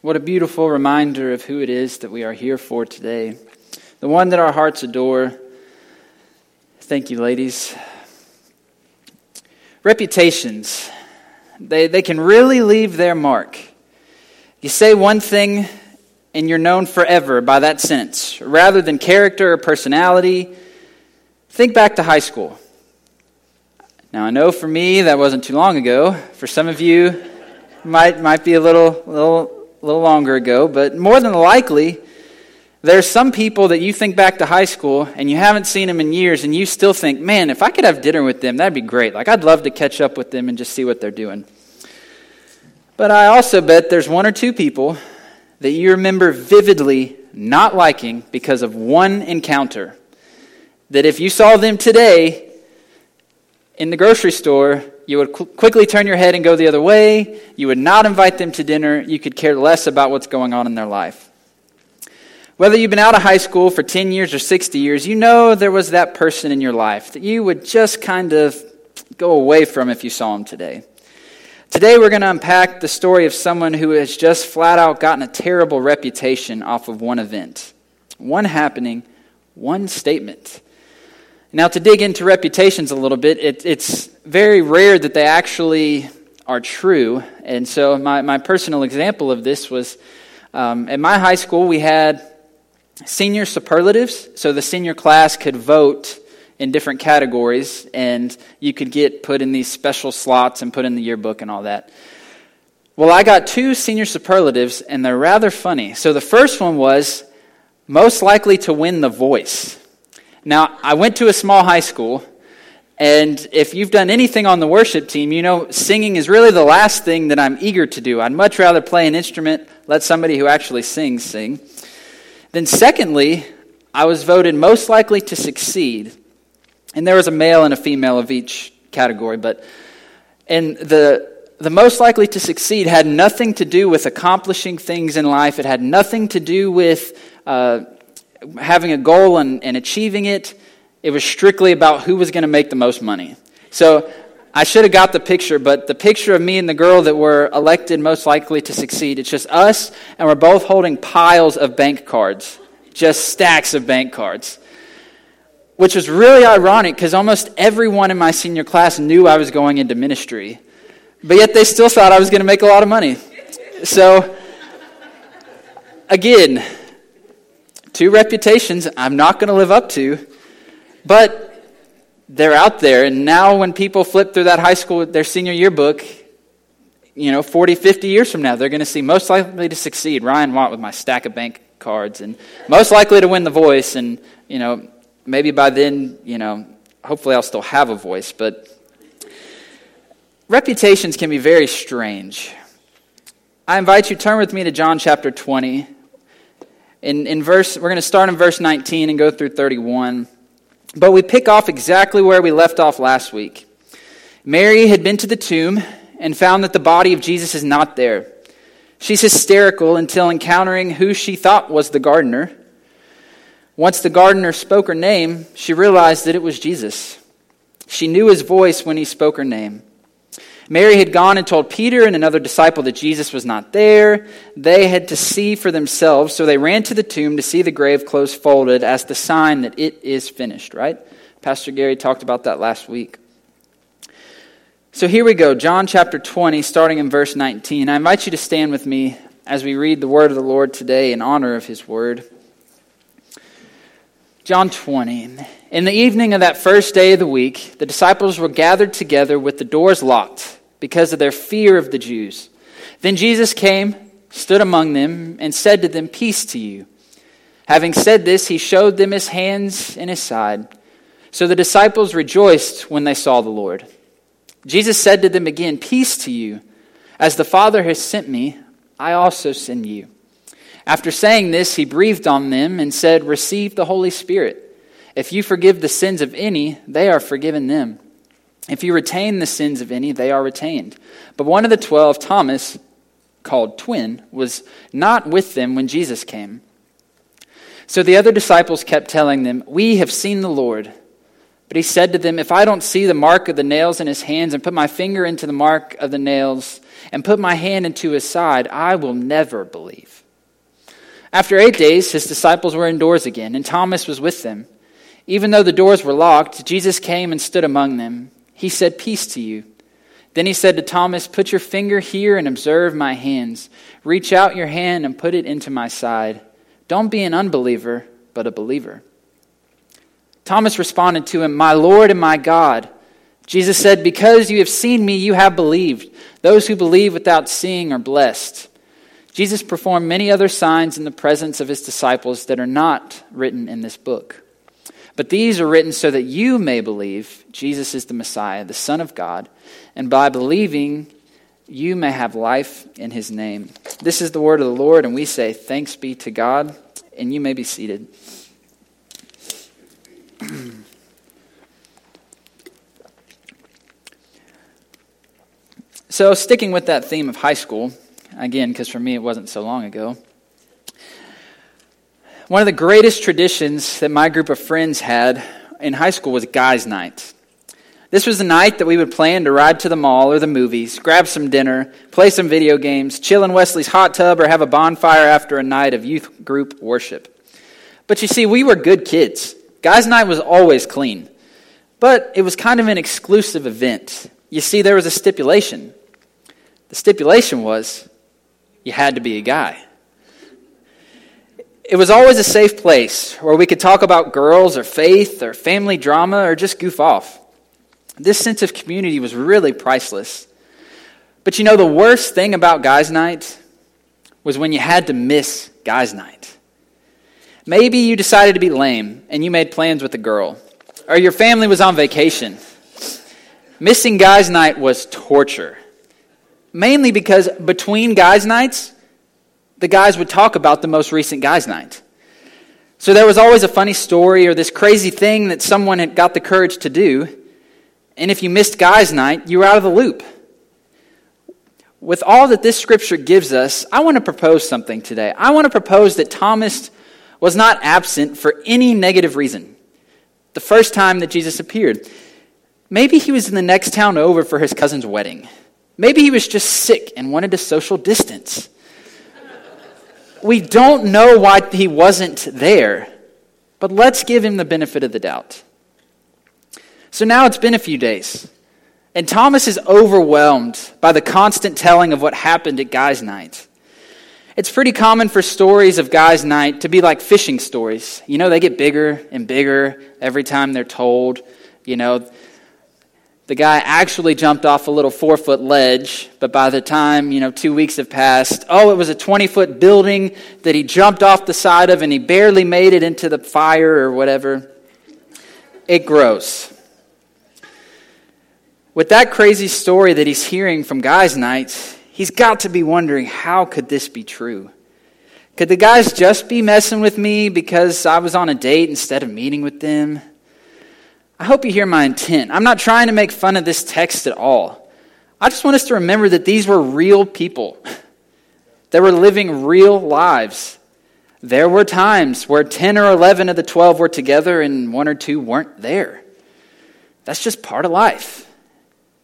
What a beautiful reminder of who it is that we are here for today. The one that our hearts adore. Thank you, ladies. Reputations, they, they can really leave their mark. You say one thing and you're known forever by that sentence. Rather than character or personality, think back to high school. Now, I know for me that wasn't too long ago. For some of you, might might be a little little little longer ago, but more than likely, there's some people that you think back to high school and you haven't seen them in years, and you still think, man, if I could have dinner with them, that'd be great. Like I'd love to catch up with them and just see what they're doing. But I also bet there's one or two people that you remember vividly not liking because of one encounter. That if you saw them today, in the grocery store, you would qu- quickly turn your head and go the other way. You would not invite them to dinner. You could care less about what's going on in their life. Whether you've been out of high school for 10 years or 60 years, you know there was that person in your life that you would just kind of go away from if you saw him today. Today, we're going to unpack the story of someone who has just flat out gotten a terrible reputation off of one event, one happening, one statement. Now, to dig into reputations a little bit, it, it's very rare that they actually are true. And so, my, my personal example of this was um, at my high school, we had senior superlatives. So, the senior class could vote in different categories, and you could get put in these special slots and put in the yearbook and all that. Well, I got two senior superlatives, and they're rather funny. So, the first one was most likely to win the voice. Now, I went to a small high school, and if you've done anything on the worship team, you know singing is really the last thing that I'm eager to do. I'd much rather play an instrument, let somebody who actually sings sing. Then, secondly, I was voted most likely to succeed. And there was a male and a female of each category, but and the the most likely to succeed had nothing to do with accomplishing things in life. It had nothing to do with uh, having a goal and, and achieving it. It was strictly about who was going to make the most money. So I should have got the picture, but the picture of me and the girl that were elected most likely to succeed, it's just us, and we're both holding piles of bank cards, just stacks of bank cards. Which was really ironic because almost everyone in my senior class knew I was going into ministry, but yet they still thought I was going to make a lot of money. So, again, two reputations I'm not going to live up to, but they're out there. And now, when people flip through that high school, their senior yearbook, you know, 40, 50 years from now, they're going to see most likely to succeed Ryan Watt with my stack of bank cards, and most likely to win the voice. And, you know, maybe by then, you know, hopefully I'll still have a voice, but reputations can be very strange. I invite you turn with me to John chapter 20. In, in verse, we're going to start in verse 19 and go through 31. But we pick off exactly where we left off last week. Mary had been to the tomb and found that the body of Jesus is not there. She's hysterical until encountering who she thought was the gardener. Once the gardener spoke her name, she realized that it was Jesus. She knew his voice when he spoke her name. Mary had gone and told Peter and another disciple that Jesus was not there. They had to see for themselves, so they ran to the tomb to see the grave clothes folded as the sign that it is finished, right? Pastor Gary talked about that last week. So here we go, John chapter 20, starting in verse 19. I invite you to stand with me as we read the word of the Lord today in honor of his word. John 20. In the evening of that first day of the week, the disciples were gathered together with the doors locked because of their fear of the Jews. Then Jesus came, stood among them, and said to them, Peace to you. Having said this, he showed them his hands and his side. So the disciples rejoiced when they saw the Lord. Jesus said to them again, Peace to you. As the Father has sent me, I also send you. After saying this, he breathed on them and said, Receive the Holy Spirit. If you forgive the sins of any, they are forgiven them. If you retain the sins of any, they are retained. But one of the twelve, Thomas, called twin, was not with them when Jesus came. So the other disciples kept telling them, We have seen the Lord. But he said to them, If I don't see the mark of the nails in his hands, and put my finger into the mark of the nails, and put my hand into his side, I will never believe. After eight days, his disciples were indoors again, and Thomas was with them. Even though the doors were locked, Jesus came and stood among them. He said, Peace to you. Then he said to Thomas, Put your finger here and observe my hands. Reach out your hand and put it into my side. Don't be an unbeliever, but a believer. Thomas responded to him, My Lord and my God. Jesus said, Because you have seen me, you have believed. Those who believe without seeing are blessed. Jesus performed many other signs in the presence of his disciples that are not written in this book. But these are written so that you may believe Jesus is the Messiah, the Son of God, and by believing, you may have life in his name. This is the word of the Lord, and we say, Thanks be to God, and you may be seated. so, sticking with that theme of high school, again, because for me it wasn't so long ago, one of the greatest traditions that my group of friends had in high school was Guys' Night. This was the night that we would plan to ride to the mall or the movies, grab some dinner, play some video games, chill in Wesley's hot tub, or have a bonfire after a night of youth group worship. But you see, we were good kids. Guys' night was always clean, but it was kind of an exclusive event. You see, there was a stipulation. The stipulation was you had to be a guy. It was always a safe place where we could talk about girls or faith or family drama or just goof off. This sense of community was really priceless. But you know, the worst thing about Guys' Night was when you had to miss Guys' Night. Maybe you decided to be lame and you made plans with a girl, or your family was on vacation. Missing guys' night was torture. Mainly because between guys' nights, the guys would talk about the most recent guys' night. So there was always a funny story or this crazy thing that someone had got the courage to do. And if you missed guys' night, you were out of the loop. With all that this scripture gives us, I want to propose something today. I want to propose that Thomas was not absent for any negative reason. The first time that Jesus appeared, maybe he was in the next town over for his cousin's wedding. Maybe he was just sick and wanted to social distance. We don't know why he wasn't there, but let's give him the benefit of the doubt. So now it's been a few days, and Thomas is overwhelmed by the constant telling of what happened at Guys' Night. It's pretty common for stories of guys' night to be like fishing stories. You know, they get bigger and bigger every time they're told. You know, the guy actually jumped off a little four foot ledge, but by the time, you know, two weeks have passed, oh, it was a 20 foot building that he jumped off the side of and he barely made it into the fire or whatever. It grows. With that crazy story that he's hearing from guys' nights, he's got to be wondering how could this be true? Could the guys just be messing with me because I was on a date instead of meeting with them? I hope you hear my intent. I'm not trying to make fun of this text at all. I just want us to remember that these were real people that were living real lives. There were times where 10 or 11 of the 12 were together and one or two weren't there. That's just part of life.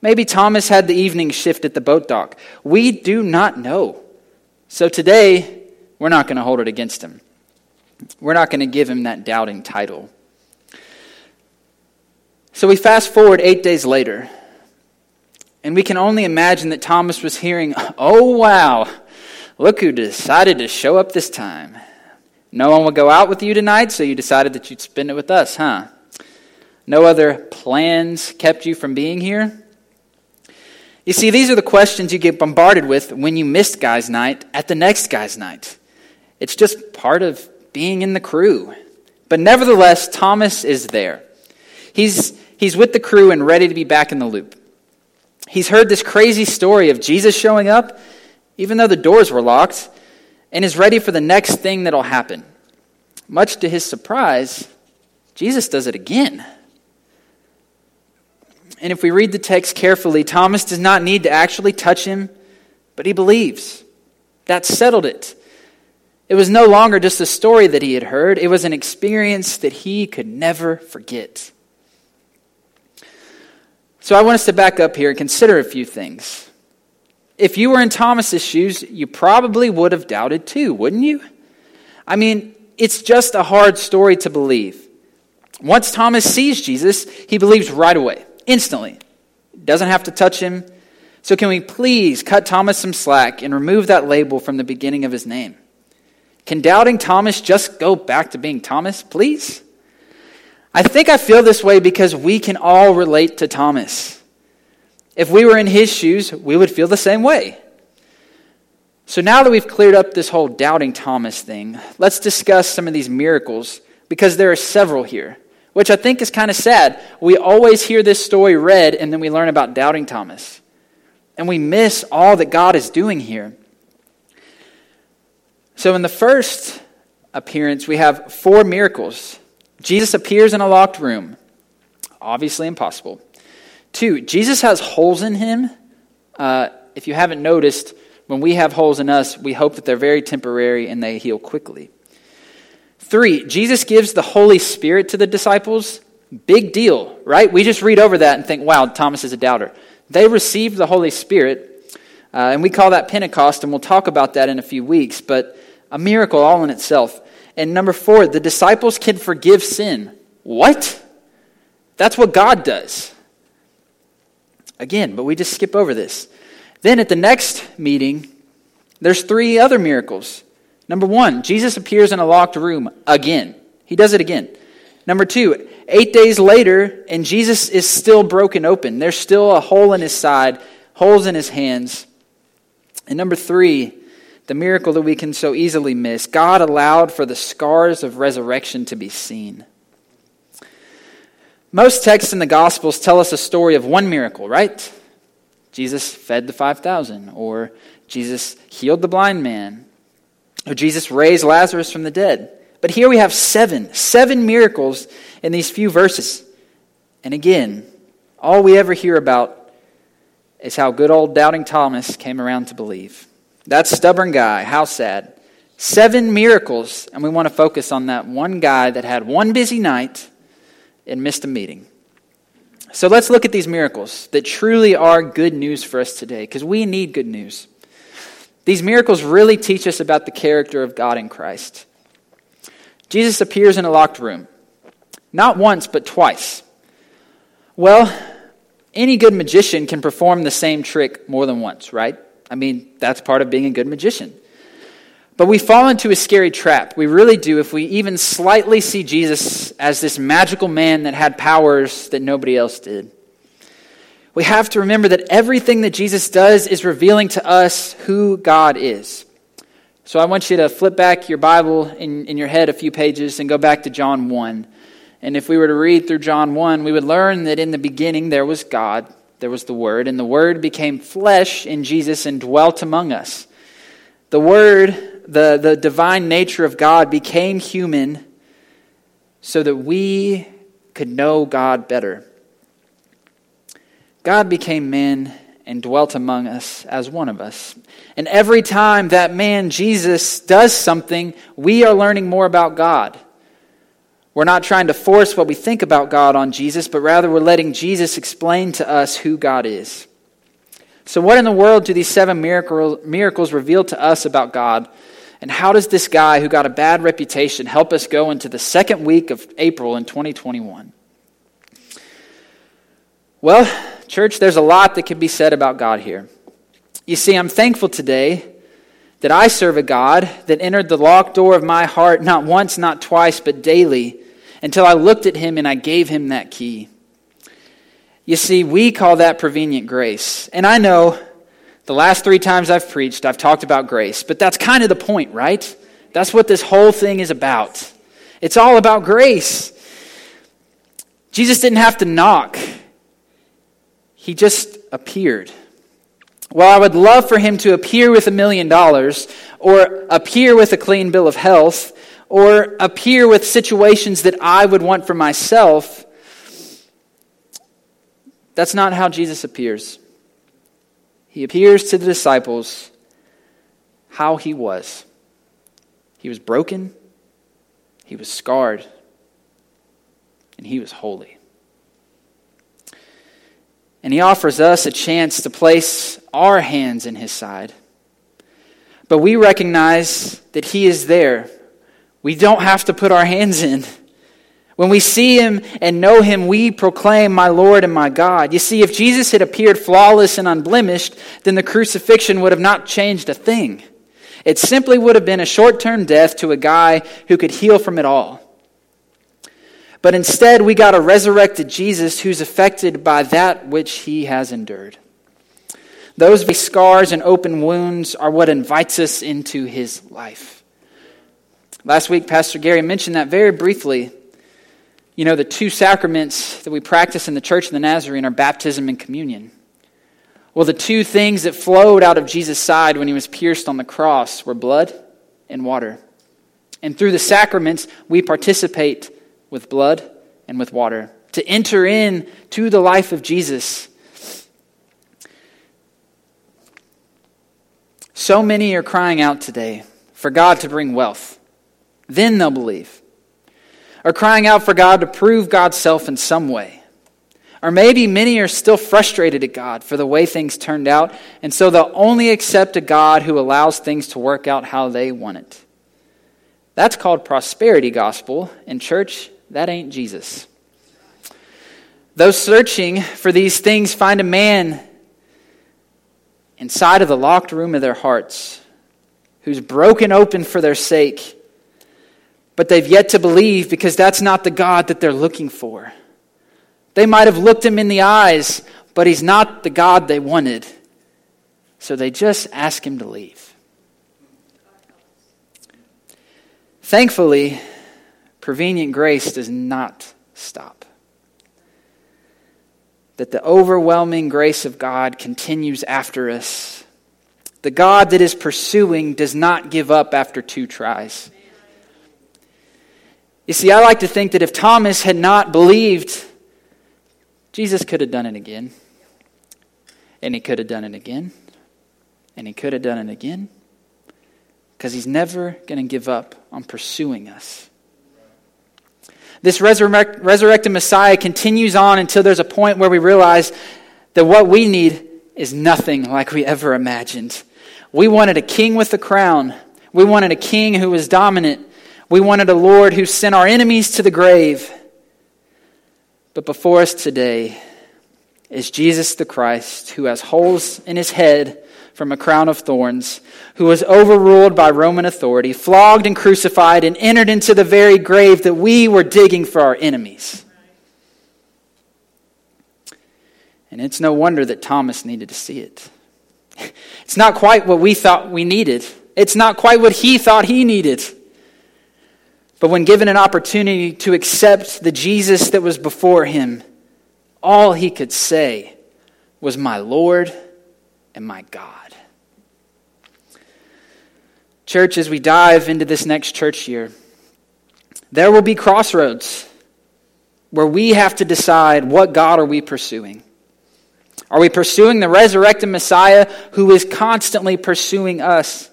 Maybe Thomas had the evening shift at the boat dock. We do not know. So today, we're not going to hold it against him. We're not going to give him that doubting title. So we fast forward eight days later, and we can only imagine that Thomas was hearing, Oh, wow, look who decided to show up this time. No one will go out with you tonight, so you decided that you'd spend it with us, huh? No other plans kept you from being here? You see, these are the questions you get bombarded with when you missed guys' night at the next guys' night. It's just part of being in the crew. But nevertheless, Thomas is there. He's, he's with the crew and ready to be back in the loop. He's heard this crazy story of Jesus showing up, even though the doors were locked, and is ready for the next thing that'll happen. Much to his surprise, Jesus does it again. And if we read the text carefully, Thomas does not need to actually touch him, but he believes. That settled it. It was no longer just a story that he had heard, it was an experience that he could never forget. So I want us to back up here and consider a few things. If you were in Thomas's shoes, you probably would have doubted too, wouldn't you? I mean, it's just a hard story to believe. Once Thomas sees Jesus, he believes right away, instantly. Doesn't have to touch him. So, can we please cut Thomas some slack and remove that label from the beginning of his name? Can doubting Thomas just go back to being Thomas, please? I think I feel this way because we can all relate to Thomas. If we were in his shoes, we would feel the same way. So now that we've cleared up this whole doubting Thomas thing, let's discuss some of these miracles because there are several here, which I think is kind of sad. We always hear this story read and then we learn about doubting Thomas. And we miss all that God is doing here. So in the first appearance, we have four miracles. Jesus appears in a locked room. Obviously impossible. Two, Jesus has holes in him. Uh, if you haven't noticed, when we have holes in us, we hope that they're very temporary and they heal quickly. Three, Jesus gives the Holy Spirit to the disciples. Big deal, right? We just read over that and think, wow, Thomas is a doubter. They received the Holy Spirit, uh, and we call that Pentecost, and we'll talk about that in a few weeks, but a miracle all in itself. And number four, the disciples can forgive sin. What? That's what God does. Again, but we just skip over this. Then at the next meeting, there's three other miracles. Number one, Jesus appears in a locked room again. He does it again. Number two, eight days later, and Jesus is still broken open. There's still a hole in his side, holes in his hands. And number three, the miracle that we can so easily miss God allowed for the scars of resurrection to be seen. Most texts in the Gospels tell us a story of one miracle, right? Jesus fed the 5,000, or Jesus healed the blind man, or Jesus raised Lazarus from the dead. But here we have seven, seven miracles in these few verses. And again, all we ever hear about is how good old doubting Thomas came around to believe. That stubborn guy, how sad. Seven miracles, and we want to focus on that one guy that had one busy night and missed a meeting. So let's look at these miracles that truly are good news for us today, because we need good news. These miracles really teach us about the character of God in Christ. Jesus appears in a locked room, not once, but twice. Well, any good magician can perform the same trick more than once, right? I mean, that's part of being a good magician. But we fall into a scary trap. We really do if we even slightly see Jesus as this magical man that had powers that nobody else did. We have to remember that everything that Jesus does is revealing to us who God is. So I want you to flip back your Bible in, in your head a few pages and go back to John 1. And if we were to read through John 1, we would learn that in the beginning there was God, there was the Word, and the Word became flesh in Jesus and dwelt among us. The Word the, the divine nature of God became human so that we could know God better. God became man and dwelt among us as one of us. And every time that man, Jesus, does something, we are learning more about God. We're not trying to force what we think about God on Jesus, but rather we're letting Jesus explain to us who God is. So, what in the world do these seven miracles reveal to us about God? And how does this guy who got a bad reputation help us go into the second week of April in 2021? Well, church, there's a lot that can be said about God here. You see, I'm thankful today that I serve a God that entered the locked door of my heart not once, not twice, but daily until I looked at him and I gave him that key. You see, we call that prevenient grace. And I know the last three times I've preached, I've talked about grace, but that's kind of the point, right? That's what this whole thing is about. It's all about grace. Jesus didn't have to knock, he just appeared. Well, I would love for him to appear with a million dollars, or appear with a clean bill of health, or appear with situations that I would want for myself. That's not how Jesus appears he appears to the disciples how he was. He was broken, he was scarred, and he was holy. And he offers us a chance to place our hands in his side. But we recognize that he is there. We don't have to put our hands in. When we see him and know him, we proclaim, My Lord and my God. You see, if Jesus had appeared flawless and unblemished, then the crucifixion would have not changed a thing. It simply would have been a short term death to a guy who could heal from it all. But instead, we got a resurrected Jesus who's affected by that which he has endured. Those scars and open wounds are what invites us into his life. Last week, Pastor Gary mentioned that very briefly you know, the two sacraments that we practice in the Church of the Nazarene are baptism and communion. Well, the two things that flowed out of Jesus' side when he was pierced on the cross were blood and water. And through the sacraments, we participate with blood and with water to enter in to the life of Jesus. So many are crying out today for God to bring wealth. Then they'll believe Or crying out for God to prove God's self in some way. Or maybe many are still frustrated at God for the way things turned out, and so they'll only accept a God who allows things to work out how they want it. That's called prosperity gospel, and church, that ain't Jesus. Those searching for these things find a man inside of the locked room of their hearts who's broken open for their sake but they've yet to believe because that's not the God that they're looking for. They might have looked him in the eyes, but he's not the God they wanted. So they just ask him to leave. Thankfully, prevenient grace does not stop. That the overwhelming grace of God continues after us. The God that is pursuing does not give up after two tries. You see, I like to think that if Thomas had not believed, Jesus could have done it again. And he could have done it again. And he could have done it again. Because he's never going to give up on pursuing us. This resurrect, resurrected Messiah continues on until there's a point where we realize that what we need is nothing like we ever imagined. We wanted a king with a crown. We wanted a king who was dominant we wanted a Lord who sent our enemies to the grave. But before us today is Jesus the Christ, who has holes in his head from a crown of thorns, who was overruled by Roman authority, flogged and crucified, and entered into the very grave that we were digging for our enemies. And it's no wonder that Thomas needed to see it. It's not quite what we thought we needed. It's not quite what he thought he needed. But when given an opportunity to accept the Jesus that was before him, all he could say was, My Lord and my God. Church, as we dive into this next church year, there will be crossroads where we have to decide what God are we pursuing. Are we pursuing the resurrected Messiah who is constantly pursuing us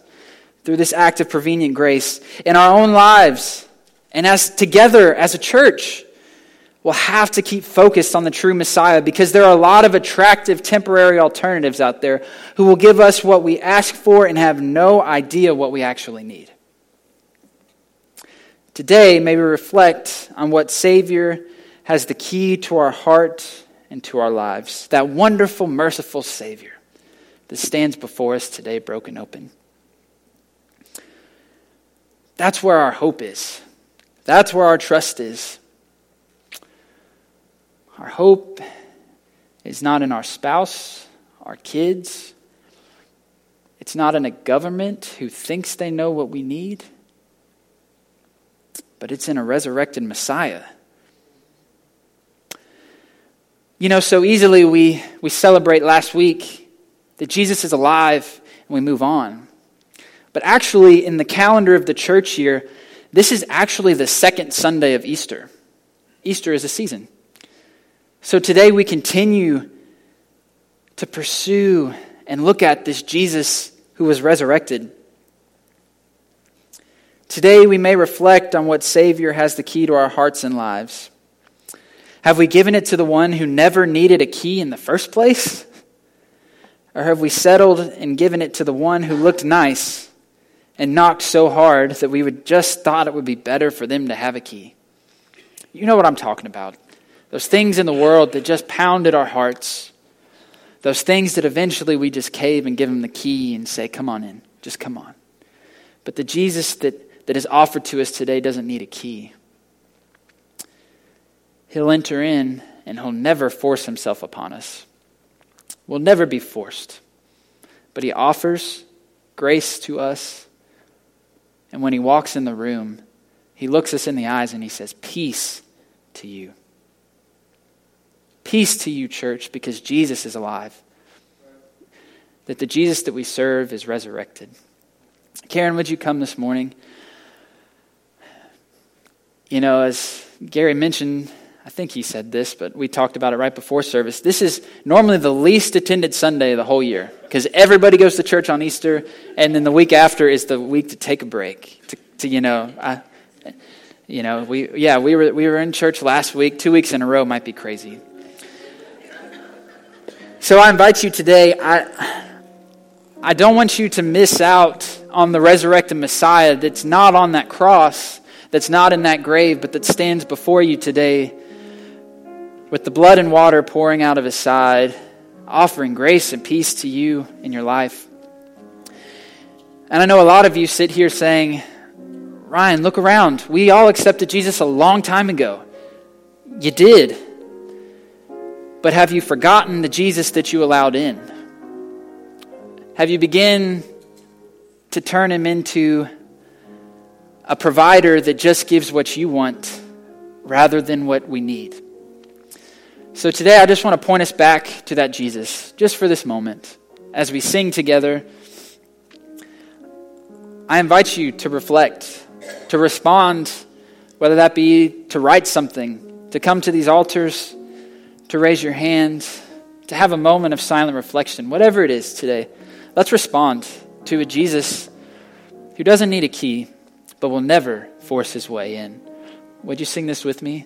through this act of prevenient grace in our own lives? And as together as a church, we'll have to keep focused on the true Messiah because there are a lot of attractive temporary alternatives out there who will give us what we ask for and have no idea what we actually need. Today, may we reflect on what Savior has the key to our heart and to our lives. That wonderful, merciful Savior that stands before us today, broken open. That's where our hope is. That's where our trust is. Our hope is not in our spouse, our kids. It's not in a government who thinks they know what we need, but it's in a resurrected Messiah. You know, so easily we, we celebrate last week that Jesus is alive and we move on. But actually, in the calendar of the church year, this is actually the second Sunday of Easter. Easter is a season. So today we continue to pursue and look at this Jesus who was resurrected. Today we may reflect on what Savior has the key to our hearts and lives. Have we given it to the one who never needed a key in the first place? Or have we settled and given it to the one who looked nice and knocked so hard that we would just thought it would be better for them to have a key? You know what I'm talking about. Those things in the world that just pounded our hearts. Those things that eventually we just cave and give them the key and say, Come on in, just come on. But the Jesus that, that is offered to us today doesn't need a key. He'll enter in and he'll never force himself upon us. We'll never be forced. But he offers grace to us. And when he walks in the room, he looks us in the eyes and he says, Peace to you. Peace to you, church, because Jesus is alive. That the Jesus that we serve is resurrected. Karen, would you come this morning? You know, as Gary mentioned, I think he said this, but we talked about it right before service. This is normally the least attended Sunday of the whole year because everybody goes to church on Easter, and then the week after is the week to take a break. To, to you know, I, you know, we yeah we were we were in church last week. Two weeks in a row might be crazy. So I invite you today. I I don't want you to miss out on the resurrected Messiah that's not on that cross, that's not in that grave, but that stands before you today with the blood and water pouring out of his side, offering grace and peace to you in your life. And I know a lot of you sit here saying, Ryan, look around. We all accepted Jesus a long time ago. You did. But have you forgotten the Jesus that you allowed in? Have you begun to turn him into a provider that just gives what you want rather than what we need? So today, I just want to point us back to that Jesus, just for this moment. As we sing together, I invite you to reflect, to respond, whether that be to write something, to come to these altars, to raise your hand, to have a moment of silent reflection, whatever it is today. Let's respond to a Jesus who doesn't need a key, but will never force his way in. Would you sing this with me?